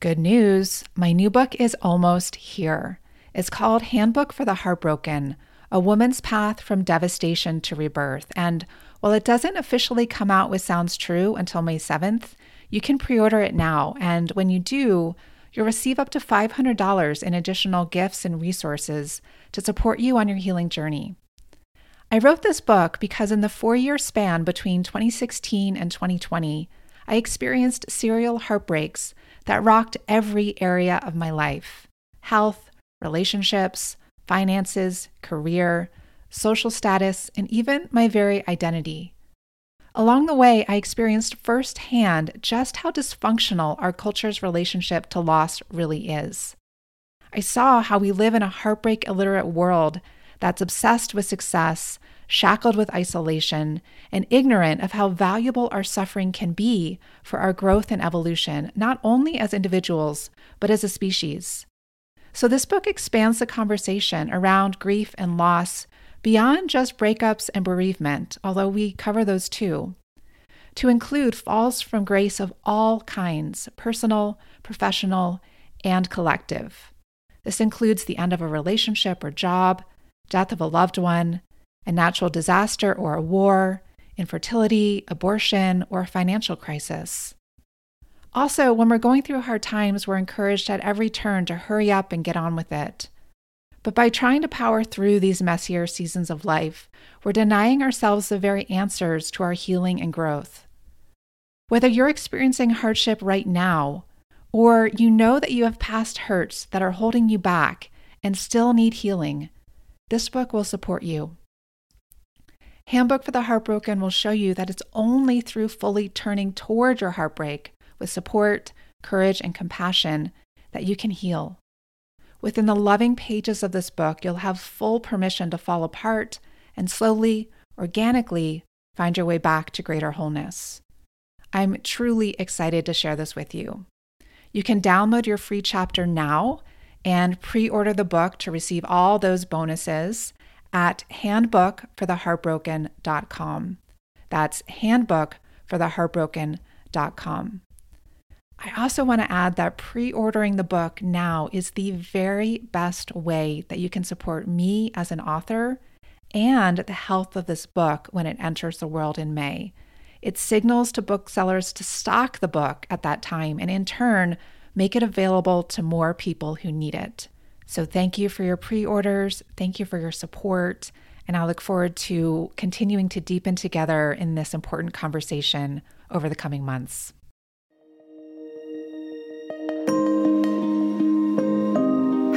Good news my new book is almost here. It's called Handbook for the Heartbroken A Woman's Path from Devastation to Rebirth. And while it doesn't officially come out with Sounds True until May 7th, you can pre order it now. And when you do, you'll receive up to $500 in additional gifts and resources to support you on your healing journey. I wrote this book because in the four year span between 2016 and 2020, I experienced serial heartbreaks that rocked every area of my life health, relationships, finances, career, social status, and even my very identity. Along the way, I experienced firsthand just how dysfunctional our culture's relationship to loss really is. I saw how we live in a heartbreak illiterate world that's obsessed with success, shackled with isolation, and ignorant of how valuable our suffering can be for our growth and evolution, not only as individuals, but as a species. So, this book expands the conversation around grief and loss beyond just breakups and bereavement, although we cover those too, to include falls from grace of all kinds personal, professional, and collective. This includes the end of a relationship or job, death of a loved one, a natural disaster or a war, infertility, abortion, or a financial crisis. Also, when we're going through hard times, we're encouraged at every turn to hurry up and get on with it. But by trying to power through these messier seasons of life, we're denying ourselves the very answers to our healing and growth. Whether you're experiencing hardship right now, or you know that you have past hurts that are holding you back and still need healing, this book will support you. Handbook for the Heartbroken will show you that it's only through fully turning toward your heartbreak with support, courage, and compassion that you can heal. Within the loving pages of this book, you'll have full permission to fall apart and slowly, organically find your way back to greater wholeness. I'm truly excited to share this with you. You can download your free chapter now and pre order the book to receive all those bonuses at handbookfortheheartbroken.com. That's handbookfortheheartbroken.com. I also want to add that pre ordering the book now is the very best way that you can support me as an author and the health of this book when it enters the world in May. It signals to booksellers to stock the book at that time and, in turn, make it available to more people who need it. So, thank you for your pre orders. Thank you for your support. And I look forward to continuing to deepen together in this important conversation over the coming months.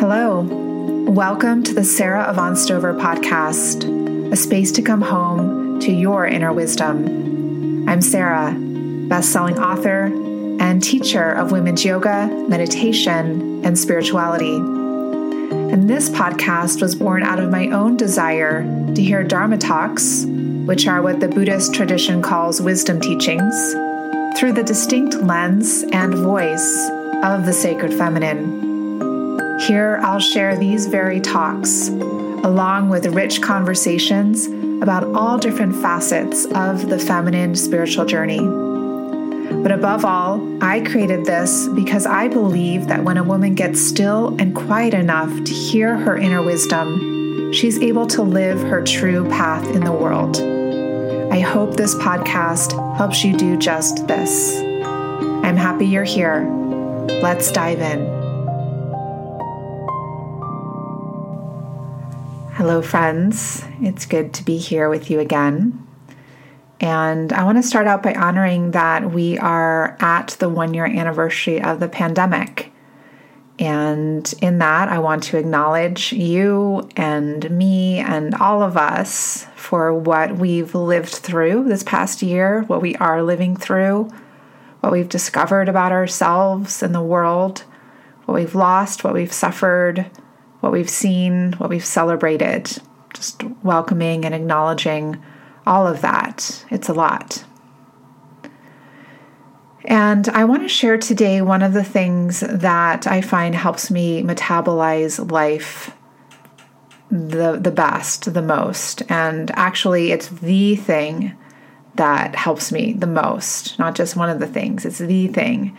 Hello. Welcome to the Sara Avant Stover podcast, a space to come home to your inner wisdom. I'm Sara, best-selling author and teacher of women's yoga, meditation, and spirituality. And this podcast was born out of my own desire to hear Dharma talks, which are what the Buddhist tradition calls wisdom teachings, through the distinct lens and voice of the sacred feminine. Here, I'll share these very talks, along with rich conversations about all different facets of the feminine spiritual journey. But above all, I created this because I believe that when a woman gets still and quiet enough to hear her inner wisdom, she's able to live her true path in the world. I hope this podcast helps you do just this. I'm happy you're here. Let's dive in. Hello, friends. It's good to be here with you again. And I want to start out by honoring that we are at the one year anniversary of the pandemic. And in that, I want to acknowledge you and me and all of us for what we've lived through this past year, what we are living through, what we've discovered about ourselves and the world, what we've lost, what we've suffered what we've seen, what we've celebrated, just welcoming and acknowledging all of that. It's a lot. And I want to share today one of the things that I find helps me metabolize life the the best, the most. And actually it's the thing that helps me the most, not just one of the things. It's the thing.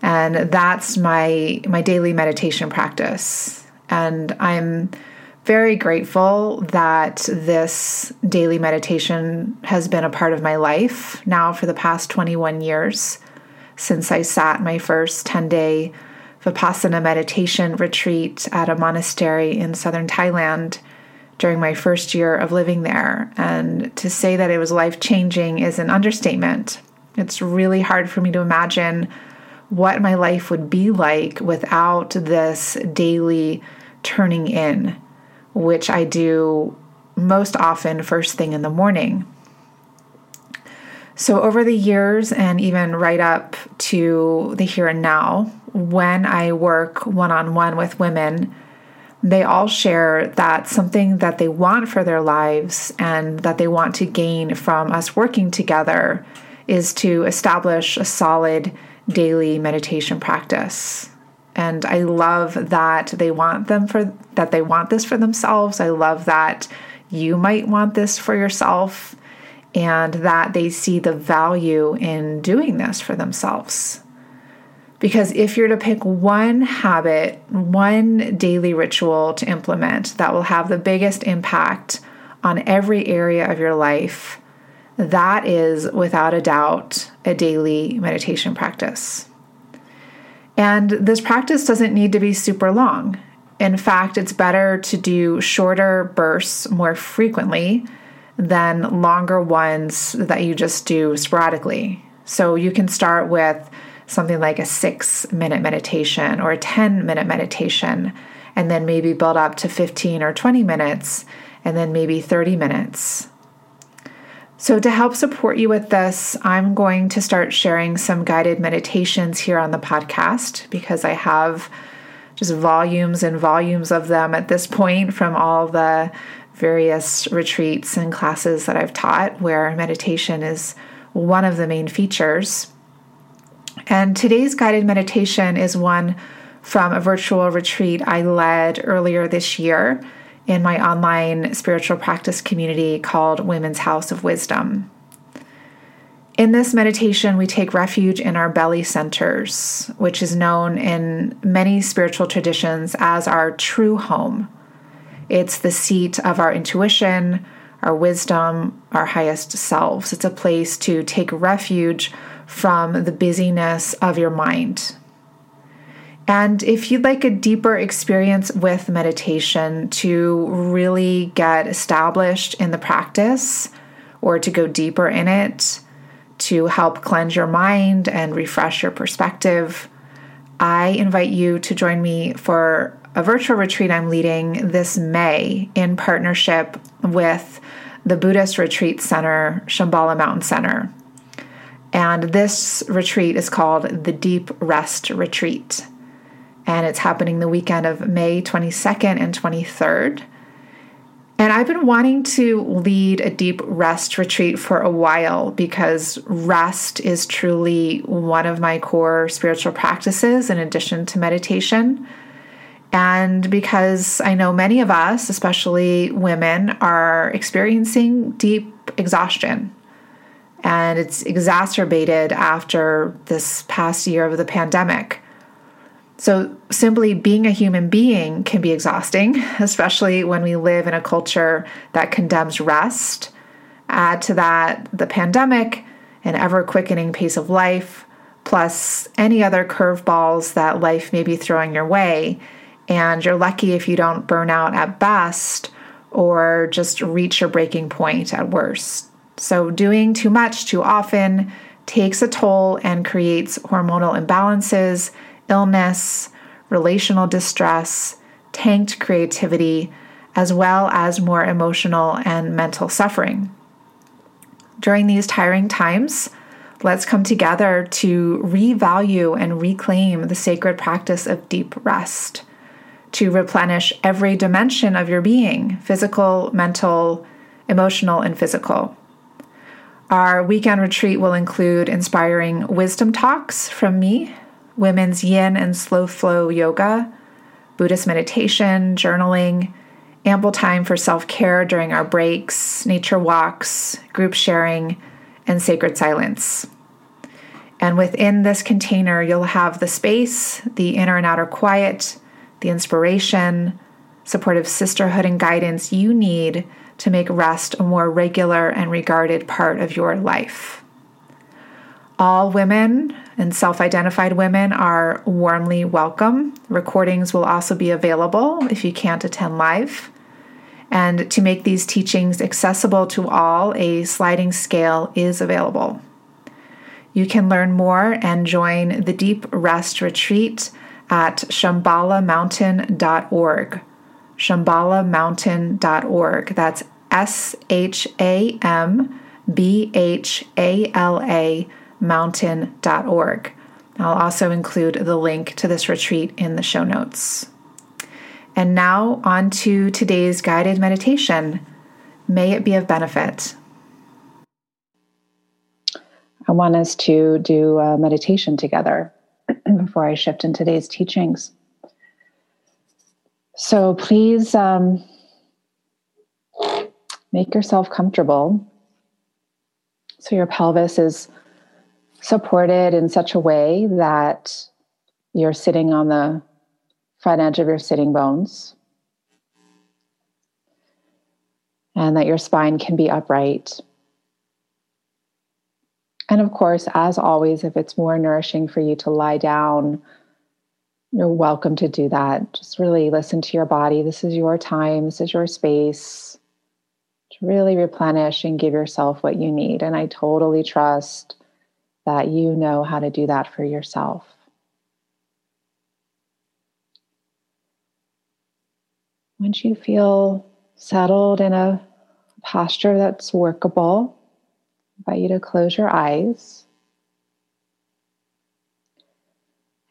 And that's my my daily meditation practice. And I'm very grateful that this daily meditation has been a part of my life now for the past 21 years since I sat my first 10 day Vipassana meditation retreat at a monastery in southern Thailand during my first year of living there. And to say that it was life changing is an understatement. It's really hard for me to imagine what my life would be like without this daily turning in which I do most often first thing in the morning. So, over the years, and even right up to the here and now, when I work one on one with women, they all share that something that they want for their lives and that they want to gain from us working together is to establish a solid daily meditation practice and I love that they want them for that they want this for themselves. I love that you might want this for yourself and that they see the value in doing this for themselves. Because if you're to pick one habit, one daily ritual to implement that will have the biggest impact on every area of your life, that is without a doubt a daily meditation practice. And this practice doesn't need to be super long. In fact, it's better to do shorter bursts more frequently than longer ones that you just do sporadically. So you can start with something like a six minute meditation or a 10 minute meditation, and then maybe build up to 15 or 20 minutes, and then maybe 30 minutes. So, to help support you with this, I'm going to start sharing some guided meditations here on the podcast because I have just volumes and volumes of them at this point from all the various retreats and classes that I've taught where meditation is one of the main features. And today's guided meditation is one from a virtual retreat I led earlier this year in my online spiritual practice community called Women's House of Wisdom. In this meditation, we take refuge in our belly centers, which is known in many spiritual traditions as our true home. It's the seat of our intuition, our wisdom, our highest selves. It's a place to take refuge from the busyness of your mind. And if you'd like a deeper experience with meditation to really get established in the practice or to go deeper in it, to help cleanse your mind and refresh your perspective, I invite you to join me for a virtual retreat I'm leading this May in partnership with the Buddhist Retreat Center, Shambhala Mountain Center. And this retreat is called the Deep Rest Retreat and it's happening the weekend of May 22nd and 23rd. And I've been wanting to lead a deep rest retreat for a while because rest is truly one of my core spiritual practices in addition to meditation. And because I know many of us, especially women, are experiencing deep exhaustion. And it's exacerbated after this past year of the pandemic. So, simply being a human being can be exhausting, especially when we live in a culture that condemns rest. Add to that the pandemic, an ever quickening pace of life, plus any other curveballs that life may be throwing your way. And you're lucky if you don't burn out at best or just reach your breaking point at worst. So, doing too much too often takes a toll and creates hormonal imbalances illness, relational distress, tanked creativity, as well as more emotional and mental suffering. During these tiring times, let's come together to revalue and reclaim the sacred practice of deep rest, to replenish every dimension of your being physical, mental, emotional, and physical. Our weekend retreat will include inspiring wisdom talks from me women's yin and slow flow yoga, Buddhist meditation, journaling, ample time for self care during our breaks, nature walks, group sharing, and sacred silence. And within this container, you'll have the space, the inner and outer quiet, the inspiration, supportive sisterhood, and guidance you need to make rest a more regular and regarded part of your life. All women and self identified women are warmly welcome. Recordings will also be available if you can't attend live. And to make these teachings accessible to all, a sliding scale is available. You can learn more and join the Deep Rest Retreat at shambhalamountain.org. Shambhalamountain.org. That's S H A M B H A L A mountain.org. I'll also include the link to this retreat in the show notes. And now, on to today's guided meditation. May it be of benefit. I want us to do a meditation together before I shift into today's teachings. So please um, make yourself comfortable so your pelvis is supported in such a way that you're sitting on the front edge of your sitting bones and that your spine can be upright. And of course, as always, if it's more nourishing for you to lie down, you're welcome to do that. Just really listen to your body. This is your time, this is your space to really replenish and give yourself what you need. And I totally trust that you know how to do that for yourself. Once you feel settled in a posture that's workable, I invite you to close your eyes.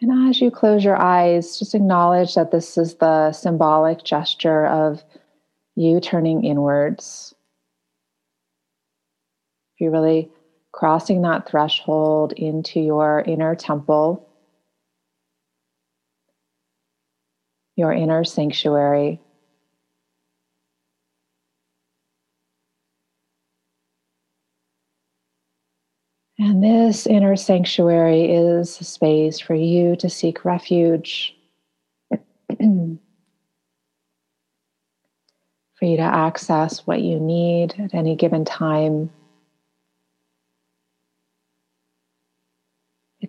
And as you close your eyes, just acknowledge that this is the symbolic gesture of you turning inwards. If you really crossing that threshold into your inner temple, your inner sanctuary. And this inner sanctuary is a space for you to seek refuge, for you to access what you need at any given time.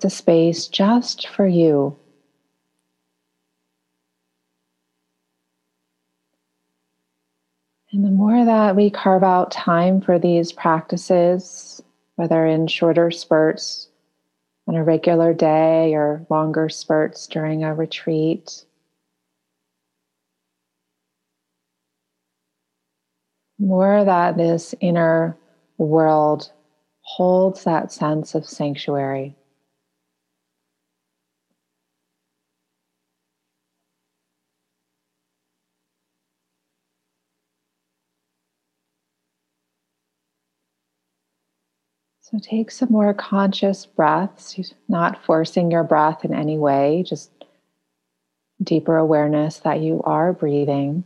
A space just for you. And the more that we carve out time for these practices, whether in shorter spurts on a regular day or longer spurts during a retreat, more that this inner world holds that sense of sanctuary. So take some more conscious breaths, not forcing your breath in any way, just deeper awareness that you are breathing.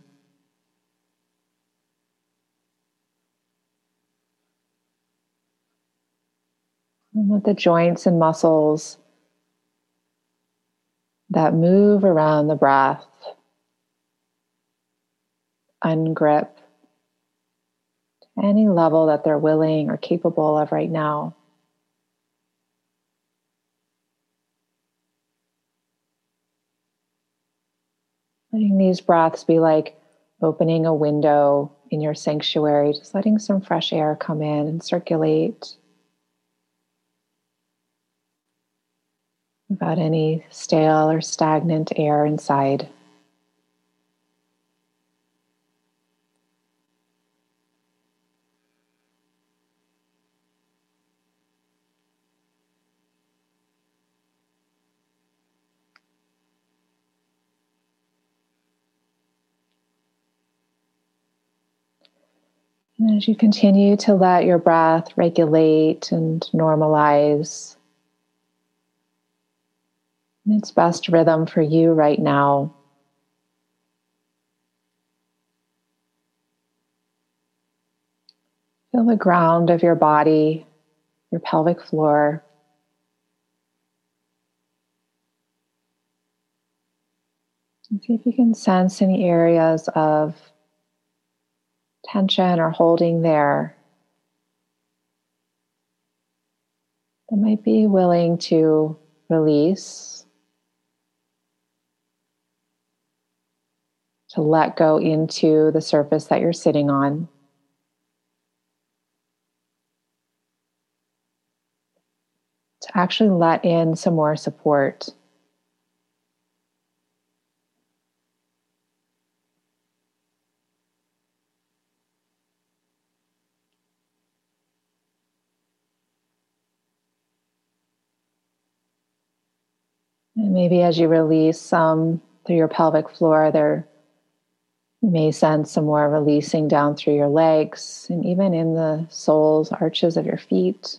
And let the joints and muscles that move around the breath ungrip any level that they're willing or capable of right now. Letting these breaths be like opening a window in your sanctuary, just letting some fresh air come in and circulate without any stale or stagnant air inside. And as you continue to let your breath regulate and normalize in its best rhythm for you right now. Feel the ground of your body, your pelvic floor. See if you can sense any areas of tension or holding there that might be willing to release, to let go into the surface that you're sitting on. To actually let in some more support. And maybe as you release some through your pelvic floor, there you may sense some more releasing down through your legs and even in the soles, arches of your feet.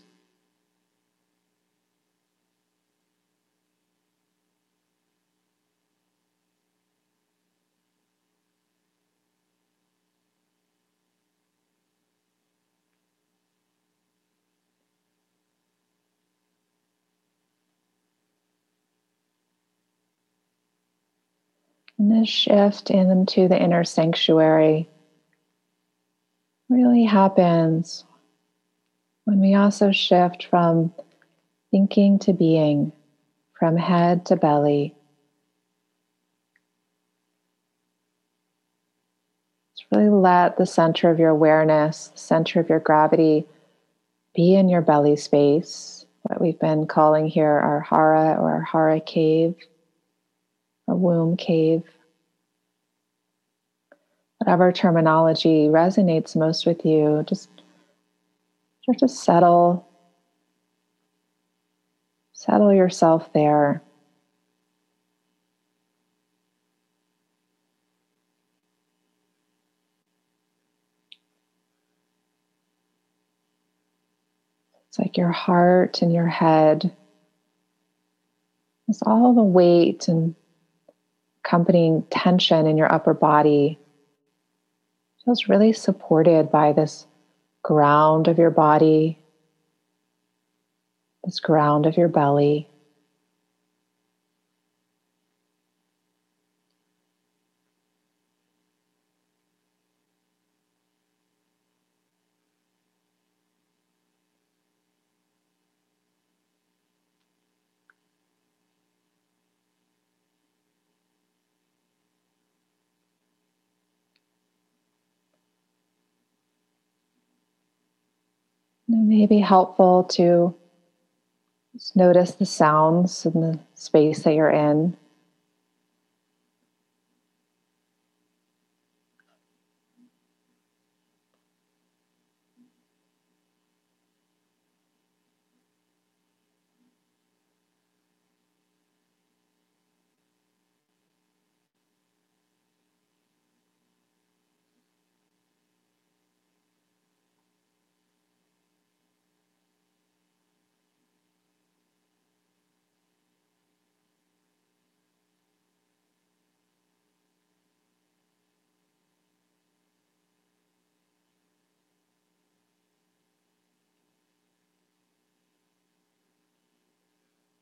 Shift into the inner sanctuary really happens when we also shift from thinking to being, from head to belly. Just really let the center of your awareness, the center of your gravity, be in your belly space, what we've been calling here our hara or our hara cave or womb cave. Whatever terminology resonates most with you, just start to settle. Settle yourself there. It's like your heart and your head. It's all the weight and accompanying tension in your upper body feels really supported by this ground of your body, this ground of your belly. Be helpful to notice the sounds in the space that you're in.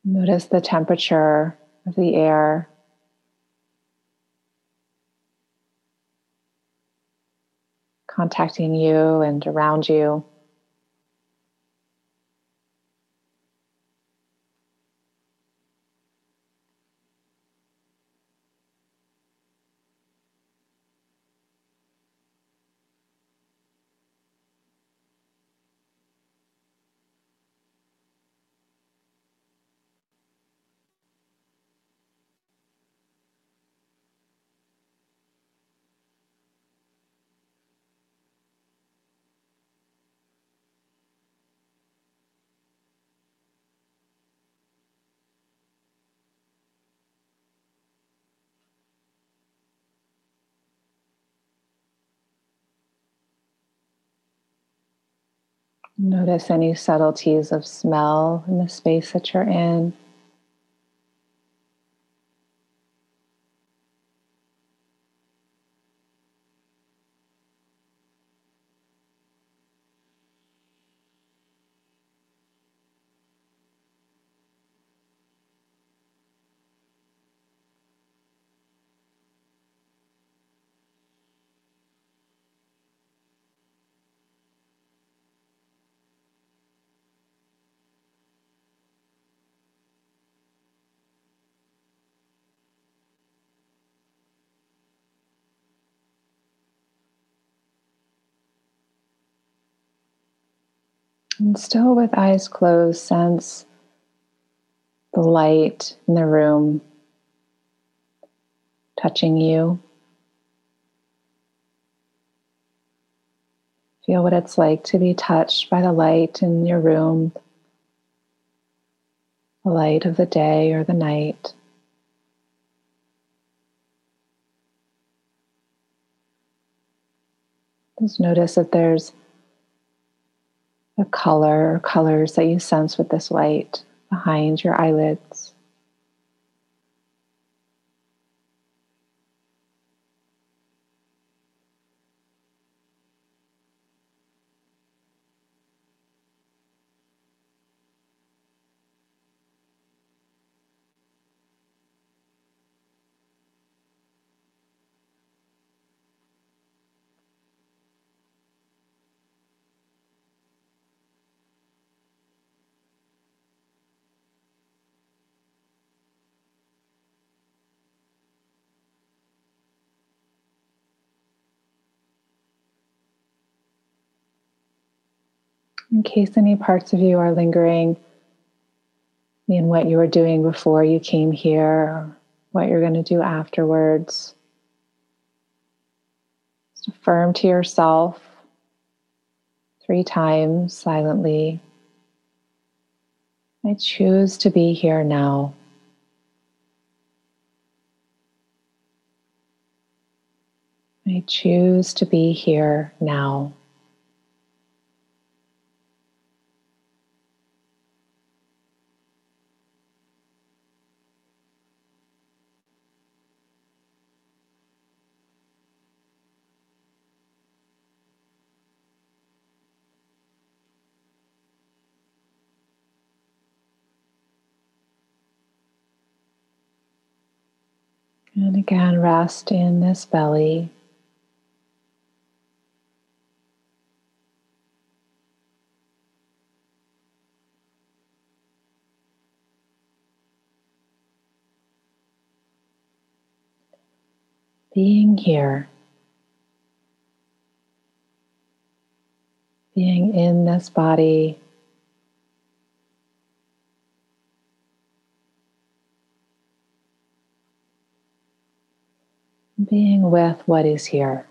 Notice the temperature of the air. Contacting you and around you. Notice any subtleties of smell in the space that you're in. And still with eyes closed, sense the light in the room touching you. Feel what it's like to be touched by the light in your room, the light of the day or the night. Just notice that there's a color colors that you sense with this light behind your eyelids. In case any parts of you are lingering in what you were doing before you came here, what you're going to do afterwards. Just affirm to yourself three times silently I choose to be here now. I choose to be here now. And again, rest in this belly. Being here, being in this body being with what is here.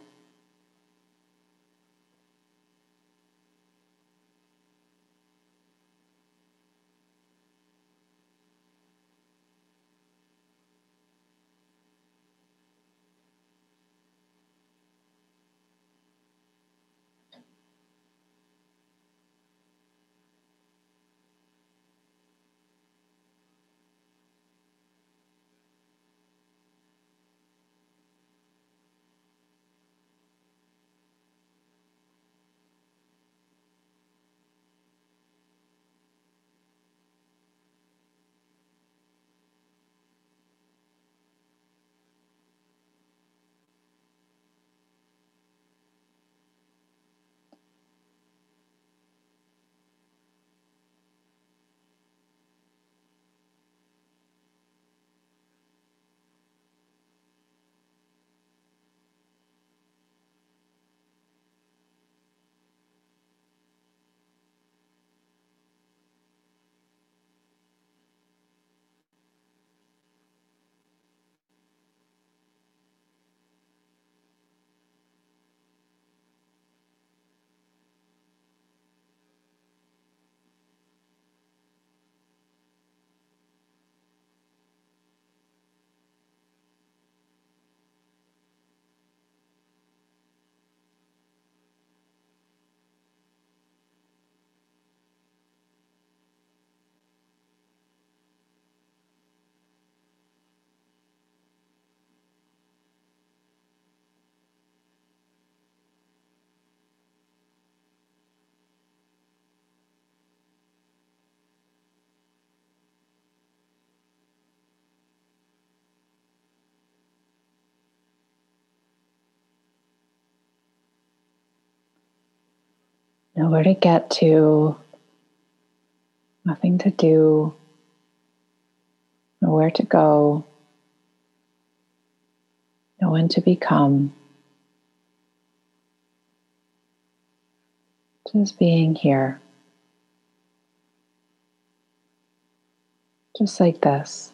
nowhere to get to, nothing to do, nowhere to go, no one to become. Just being here, just like this.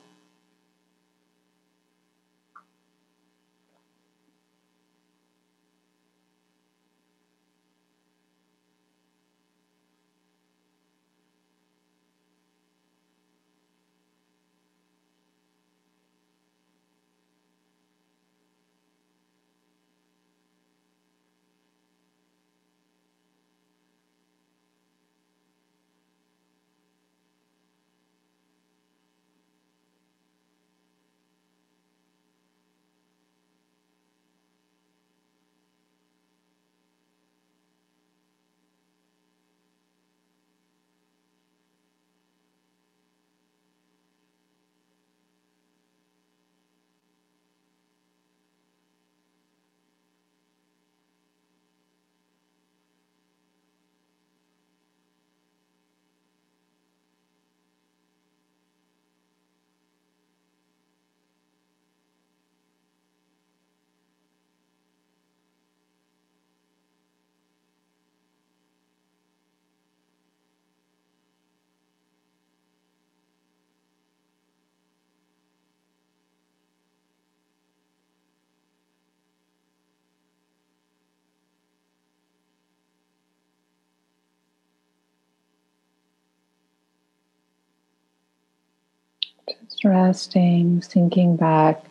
Just resting, sinking back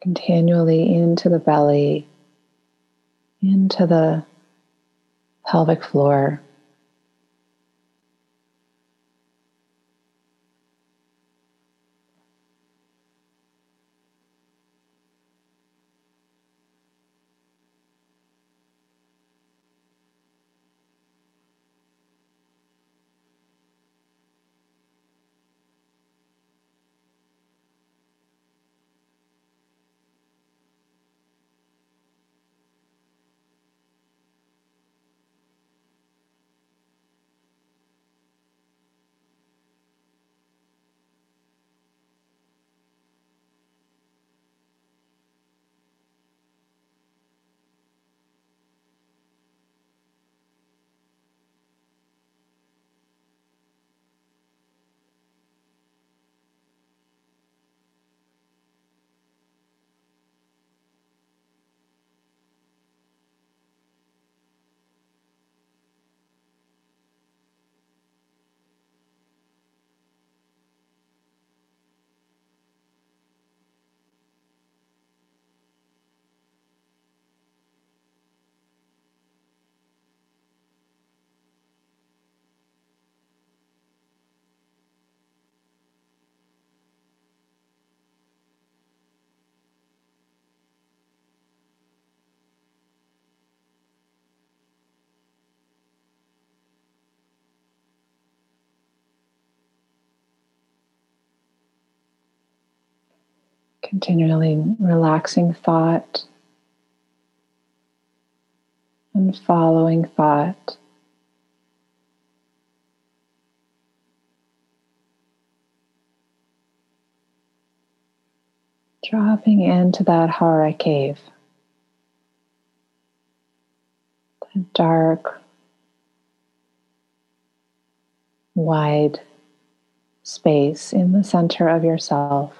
continually into the belly, into the pelvic floor. Continually relaxing thought and following thought. Dropping into that Hara cave, the dark, wide space in the center of yourself.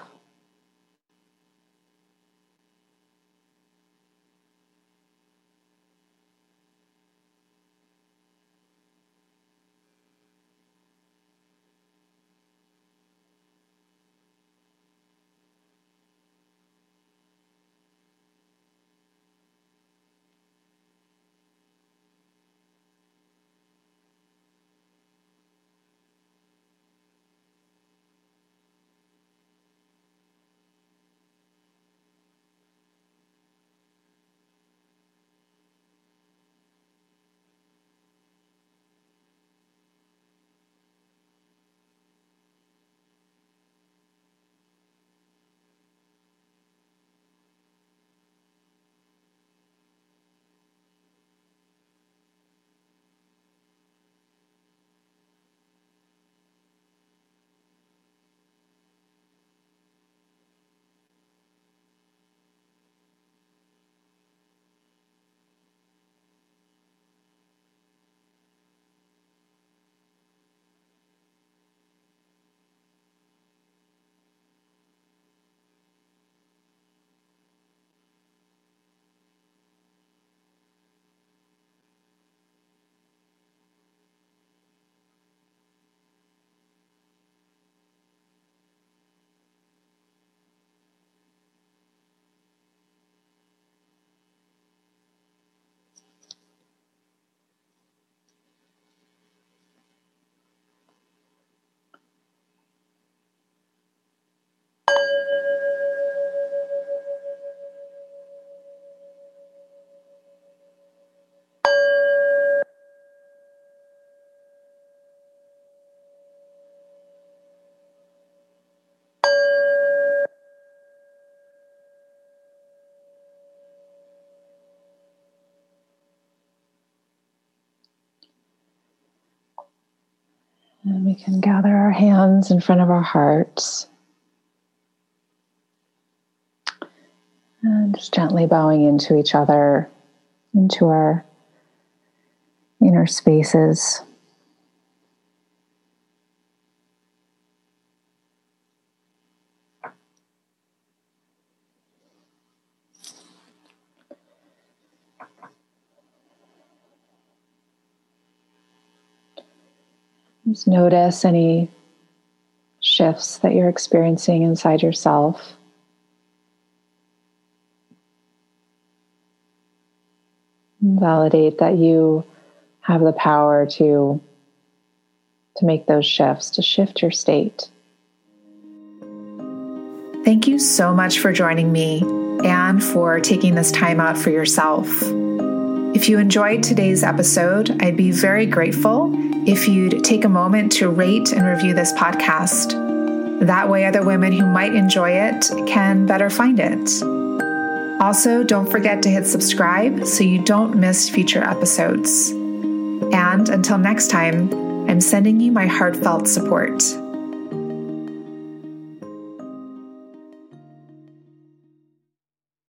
And we can gather our hands in front of our hearts. And just gently bowing into each other, into our inner spaces. Just notice any shifts that you're experiencing inside yourself. Validate that you have the power to, to make those shifts, to shift your state. Thank you so much for joining me and for taking this time out for yourself. If you enjoyed today's episode, I'd be very grateful if you'd take a moment to rate and review this podcast. That way, other women who might enjoy it can better find it. Also, don't forget to hit subscribe so you don't miss future episodes. And until next time, I'm sending you my heartfelt support.